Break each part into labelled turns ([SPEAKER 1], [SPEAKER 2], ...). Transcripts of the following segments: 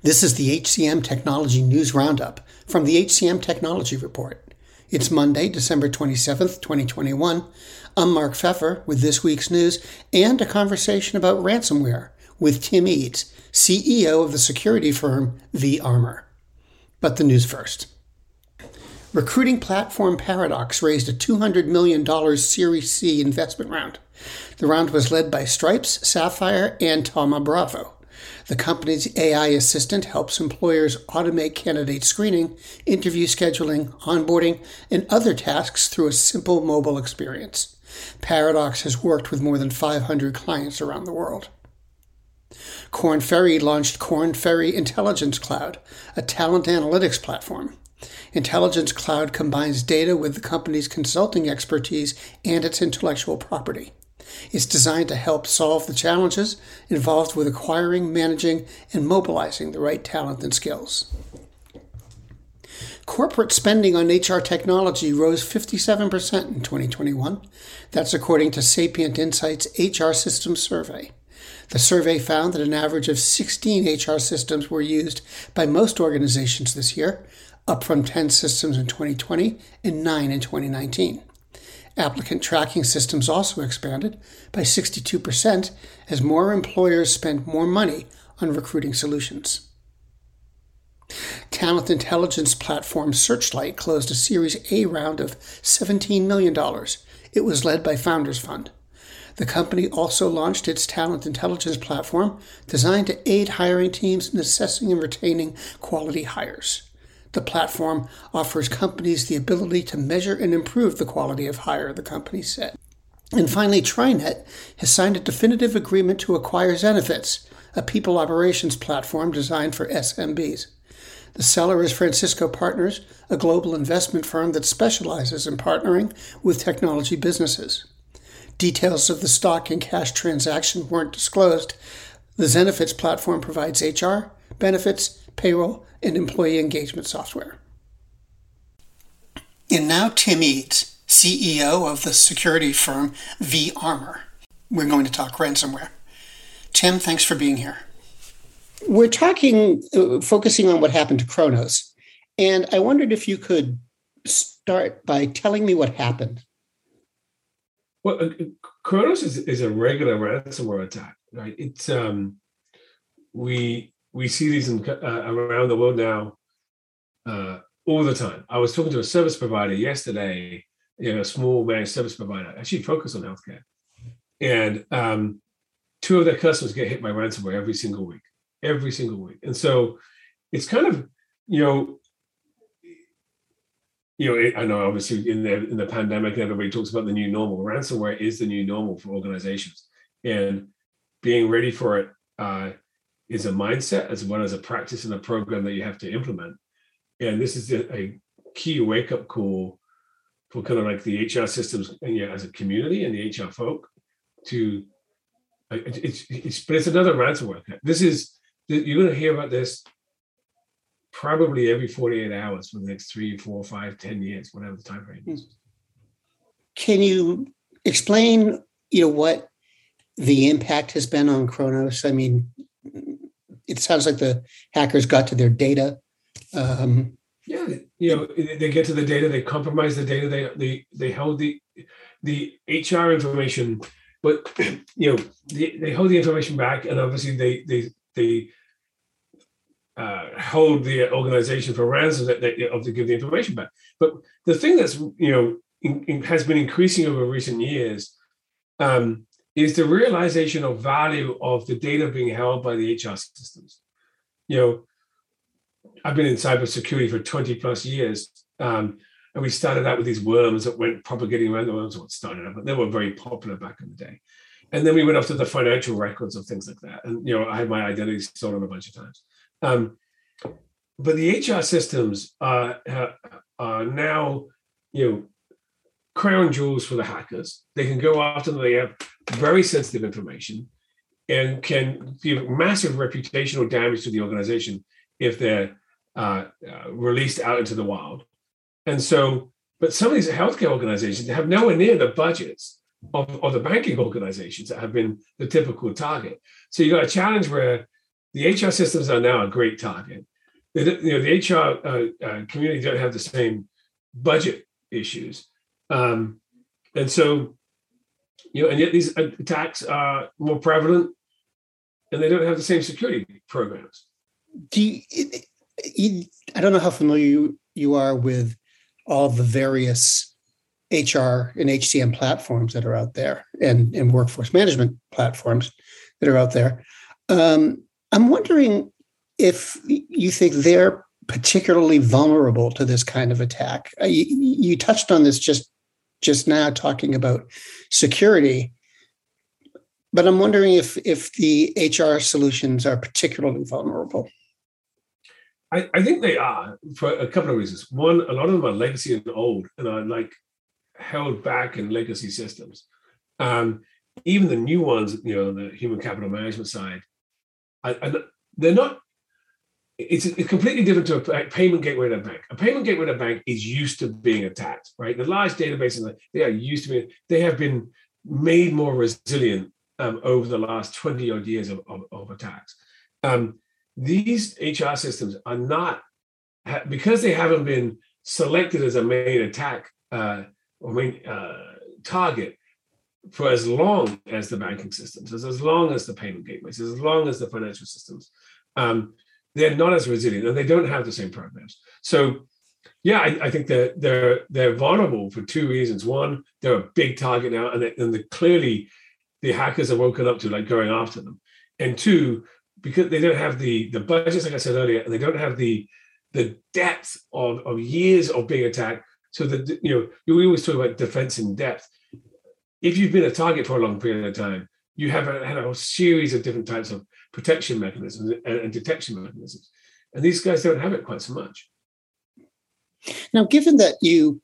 [SPEAKER 1] This is the HCM Technology News Roundup from the HCM Technology Report. It's Monday, December 27th, 2021. I'm Mark Feffer with this week's news and a conversation about ransomware with Tim Eades, CEO of the security firm vArmour. But the news first. Recruiting platform Paradox raised a $200 million Series C investment round. The round was led by Stripes, Sapphire, and Thoma Bravo. The company's AI assistant helps employers automate candidate screening, interview scheduling, onboarding, and other tasks through a simple mobile experience. Paradox has worked with more than 500 clients around the world. Korn Ferry launched Korn Ferry Intelligence Cloud, a talent analytics platform. Intelligence Cloud combines data with the company's consulting expertise and its intellectual property. It's designed to help solve the challenges involved with acquiring, managing, and mobilizing the right talent and skills. Corporate spending on HR technology rose 57% in 2021. That's according to Sapient Insights HR Systems Survey. The survey found that an average of 16 HR systems were used by most organizations this year, up from 10 systems in 2020 and 9 in 2019. Applicant tracking systems also expanded by 62% as more employers spent more money on recruiting solutions. Talent intelligence platform Searchlight closed a Series A round of $17 million. It was led by Founders Fund. The company also launched its talent intelligence platform designed to aid hiring teams in assessing and retaining quality hires. The platform offers companies the ability to measure and improve the quality of hire, the company said. And finally, TriNet has signed a definitive agreement to acquire Zenefits, a people operations platform designed for SMBs. The seller is Francisco Partners, a global investment firm that specializes in partnering with technology businesses. Details of the stock and cash transaction weren't disclosed. The Zenefits platform provides HR, benefits, payroll, and employee engagement software. And now Tim Eades, CEO of the security firm vArmour. We're going to talk ransomware. Tim, thanks for being here. We're talking, uh, focusing on what happened to Kronos. And I wondered if you could start by telling me what happened.
[SPEAKER 2] Well, uh, Kronos is, is a regular ransomware attack, right? It's um, we we see these in, uh, around the world now uh, all the time. I was talking to a service provider yesterday, you know, a small managed service provider, actually focused on healthcare. And um, two of their customers get hit by ransomware every single week, every single week. And so it's kind of, you know, you know, I know obviously in the in the pandemic, everybody talks about the new normal. Ransomware is the new normal for organizations, and being ready for it uh, is a mindset as well as a practice and a program that you have to implement. And this is a, a key wake up call for kind of like the HR systems and as a community and the HR folk to it's it's but it's another ransomware. This is you're going to hear about this probably every 48 hours for the next three, four, five, ten years, whatever the time frame is.
[SPEAKER 1] Can you explain, you know, what the impact has been on Kronos? I mean, it sounds like the hackers got to their data. Um,
[SPEAKER 2] yeah, you know, they get to the data, they compromise the data, they they they hold the the HR information, but you know, they, they hold the information back, and obviously they they they uh, hold the organization for ransom that they, of to give the information back. But the thing that's you know in, in, has been increasing over recent years um, is the realization of value of the data being held by the HR systems. You know, I've been in cybersecurity for 20 plus years. Um, and we started out with these worms that went propagating around the world. What started out, but they were very popular back in the day. And then we went after the financial records of things like that. And you know, I had my identity stolen a bunch of times. Um, but the HR systems uh, are now, you know, crown jewels for the hackers. They can go after them. They have very sensitive information and can do massive reputational damage to the organization if they're uh, uh, released out into the wild. And so, but some of these healthcare organizations have nowhere near the budgets of, of the banking organizations that have been the typical target. So you got a challenge where the HR systems are now a great target. you know, the HR uh, uh, community don't have the same budget issues, um, and so you know, and yet these attacks are more prevalent, and they don't have the same security programs.
[SPEAKER 1] Do you, I don't know how familiar you, you are with all the various HR and HCM platforms that are out there, and and workforce management platforms that are out there. Um, I'm wondering if you think they're particularly vulnerable to this kind of attack. Uh, you, you, touched on this just just now, talking about security, but I'm wondering if if the HR solutions are particularly vulnerable.
[SPEAKER 2] I, I think they are for a couple of reasons. One, a lot of them are legacy and old, and are like held back in legacy systems. Um, even the new ones, you know, the human capital management side, and they're not. It's, it's completely different to a payment gateway at a bank. A payment gateway at a bank is used to being attacked, right? The large databases they are used to being. They have been made more resilient um, over the last twenty odd years of, of, of attacks. Um, these HR systems are not because they haven't been selected as a main attack uh, or main uh, target for as long as the banking systems, as, as long as the payment gateways, as long as the financial systems, um, they're not as resilient and they don't have the same programs. So, yeah, I, I think they're they're they're vulnerable for two reasons. One, they're a big target now, and, they, and the, clearly the hackers are woken up to like going after them. And two, because they don't have the the budgets, like I said earlier, and they don't have the the depth of, of years of being attacked. So that you know, we always talk about defense in depth if you've been a target for a long period of time, you have a, had a series of different types of protection mechanisms and, and detection mechanisms. And these guys don't have it quite so much.
[SPEAKER 1] Now, given that you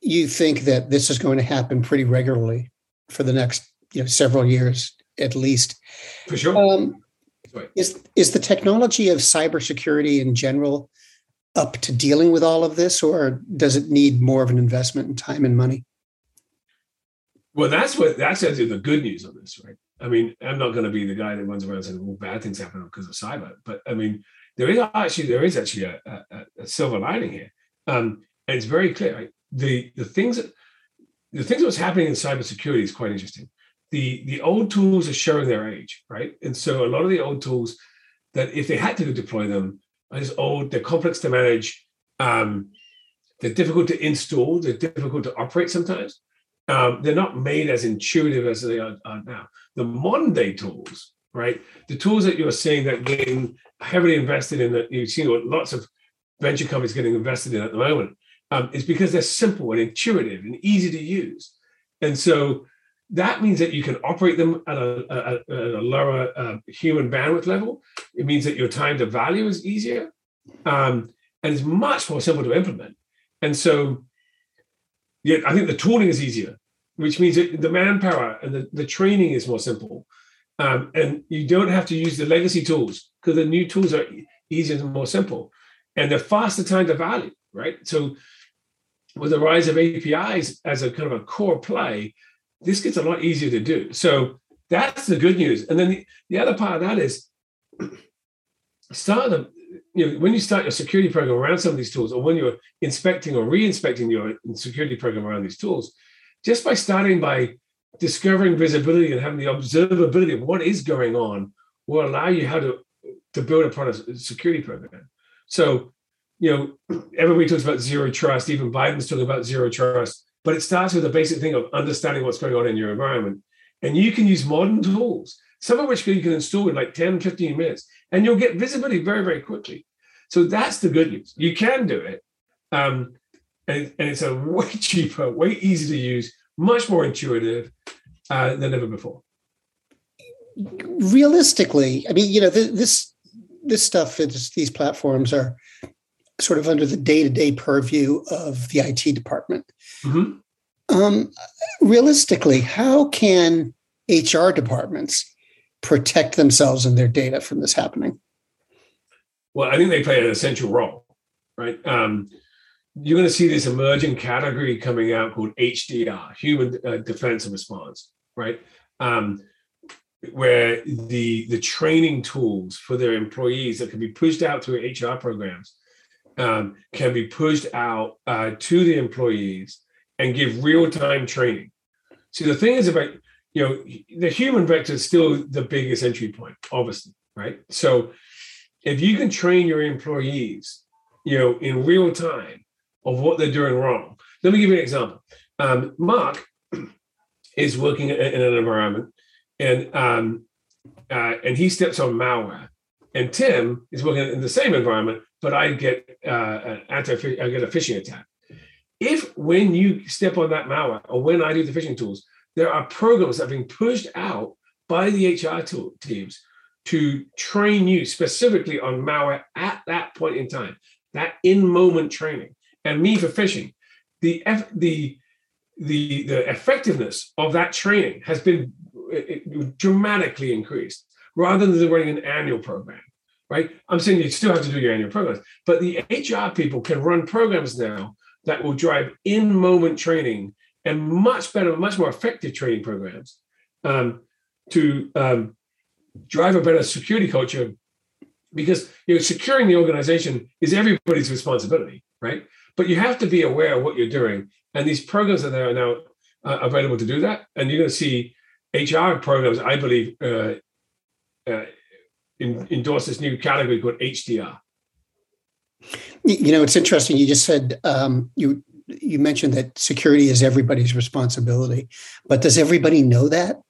[SPEAKER 1] you think that this is going to happen pretty regularly for the next you know several years at least,
[SPEAKER 2] for sure. Um,
[SPEAKER 1] is is the technology of cybersecurity in general up to dealing with all of this, or does it need more of an investment in time and money?
[SPEAKER 2] Well, that's what that's actually the good news on this, right? I mean, I'm not going to be the guy that runs around saying, "Well, bad things happen because of cyber," but I mean, there is actually there is actually a, a, a silver lining here, um, and it's very clear. Right? The the things that the things that's happening in cybersecurity is quite interesting. The the old tools are showing their age, right? And so a lot of the old tools that if they had to deploy them are just old, they're complex to manage, um, they're difficult to install, they're difficult to operate sometimes um, they're not made as intuitive as they are, are, now. The modern day tools, right? The tools that you're seeing that getting heavily invested in, that you've seen lots of venture companies getting invested in at the moment, um, is because they're simple and intuitive and easy to use. And so that means that you can operate them at a, a, a lower uh, human bandwidth level. It means that your time to value is easier um, and it's much more simple to implement. And so yeah, I think the tooling is easier, which means that the manpower and the, the training is more simple. Um, and you don't have to use the legacy tools because the new tools are easier and more simple. And they're faster time to value, right? So with the rise of APIs as a kind of a core play, this gets a lot easier to do. So that's the good news. And then the, the other part of that is start them you know, when you start your security program around some of these tools, or when you're inspecting or re-inspecting your security program around these tools, just by starting by discovering visibility and having the observability of what is going on will allow you how to to build upon a security program. So, you know, everybody talks about zero trust. Even Biden's talking about zero trust. But it starts with the basic thing of understanding what's going on in your environment. And you can use modern tools, some of which you can install in like 10, 15 minutes and you'll get visibility very, very quickly. So that's the good news. You can do it. Um, and, and it's a way cheaper, way easier to use, much more intuitive uh, than ever before.
[SPEAKER 1] Realistically, I mean, you know, this this stuff, these platforms are sort of under the day to day purview of the IT department. Mm-hmm. Um, realistically, how can HR departments protect themselves and their data from this happening?
[SPEAKER 2] Well, I think they play an essential role, right? Um, you're going to see this emerging category coming out called HDR, Human uh, Defense and Response, right? Um, where the the training tools for their employees that can be pushed out through HR programs um, can be pushed out uh, to the employees and give real time training. See, the thing is about you know the human vector is still the biggest entry point, obviously, right? So if you can train your employees, you know, in real time of what they're doing wrong. Let me give you an example. Um, Mark is working in an environment and um, uh, and he steps on malware. And Tim is working in the same environment, but I get uh, an anti I get a phishing attack. If when you step on that malware or when I do the phishing tools, there are programs that are being pushed out by the HR teams to train you specifically on malware at that point in time, that in moment training. And me for phishing, the the the the effectiveness of that training has been dramatically increased rather than running an annual program right i'm saying you still have to do your annual programs but the hr people can run programs now that will drive in moment training and much better much more effective training programs um, to um, drive a better security culture because you know securing the organization is everybody's responsibility right but you have to be aware of what you're doing and these programs are now uh, available to do that. And you're going to see HR programs, I believe, uh, uh, in, endorse this new category called HDR.
[SPEAKER 1] You know, it's interesting. You just said um, you you mentioned that security is everybody's responsibility, but does everybody know that?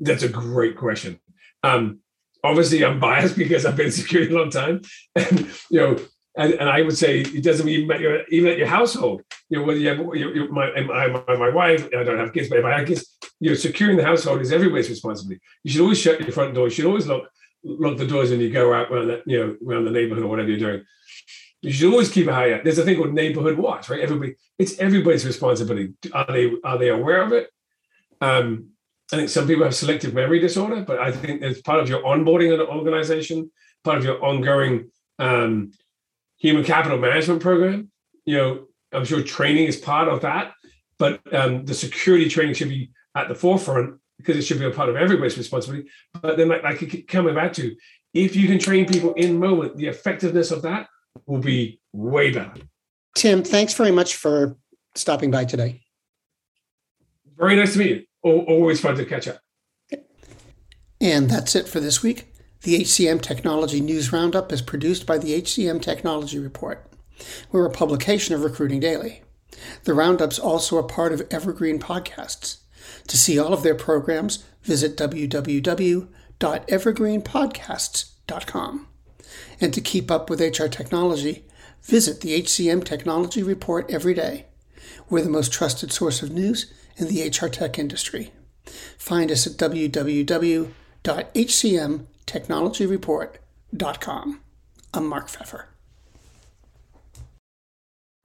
[SPEAKER 2] That's a great question. Um, obviously, I'm biased because I've been security a long time, and you know, and, and I would say it doesn't even mean even at your household. You know, whether you have you, you, my, my, my wife, I don't have kids, but if I have kids, you know, securing the household is everybody's responsibility. You should always shut your front door. You should always lock lock the doors when you go out around the, you know around the neighborhood or whatever you're doing. You should always keep a eye out. There's a thing called neighborhood watch, right? Everybody, it's everybody's responsibility. Are they are they aware of it? Um, I think some people have selective memory disorder, but I think it's part of your onboarding an organization, part of your ongoing um, human capital management program. You know, I'm sure training is part of that, but um, the security training should be at the forefront because it should be a part of everybody's responsibility. But then, like, like coming back to, if you can train people in moment, the effectiveness of that will be way better.
[SPEAKER 1] Tim, thanks very much for stopping by today.
[SPEAKER 2] Very nice to meet you. Always fun to catch up.
[SPEAKER 1] And that's it for this week. The HCM Technology News Roundup is produced by the HCM Technology Report. We're a publication of Recruiting Daily. The Roundup's also a part of Evergreen Podcasts. To see all of their programs, visit www.evergreenpodcasts.com. And to keep up with HR technology, visit the HCM Technology Report every day. We're the most trusted source of news in the HR tech industry. Find us at www.hcm.com technologyreport.com. I'm Mark Feffer.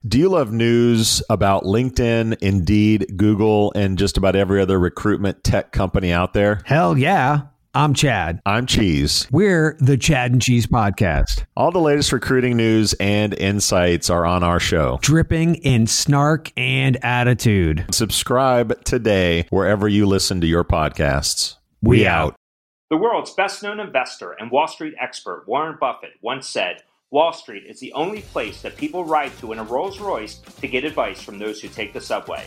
[SPEAKER 3] Do you love news about LinkedIn, Indeed, Google, and just about every other recruitment tech company out there?
[SPEAKER 4] Hell yeah. I'm Chad.
[SPEAKER 3] I'm Cheese.
[SPEAKER 4] We're the Chad and Cheese Podcast.
[SPEAKER 3] All the latest recruiting news and insights are on our show,
[SPEAKER 4] dripping in snark and attitude.
[SPEAKER 3] Subscribe today wherever you listen to your podcasts.
[SPEAKER 4] We, we out.
[SPEAKER 5] The world's best known investor and Wall Street expert Warren Buffett once said, Wall Street is the only place that people ride to in a Rolls Royce to get advice from those who take the subway.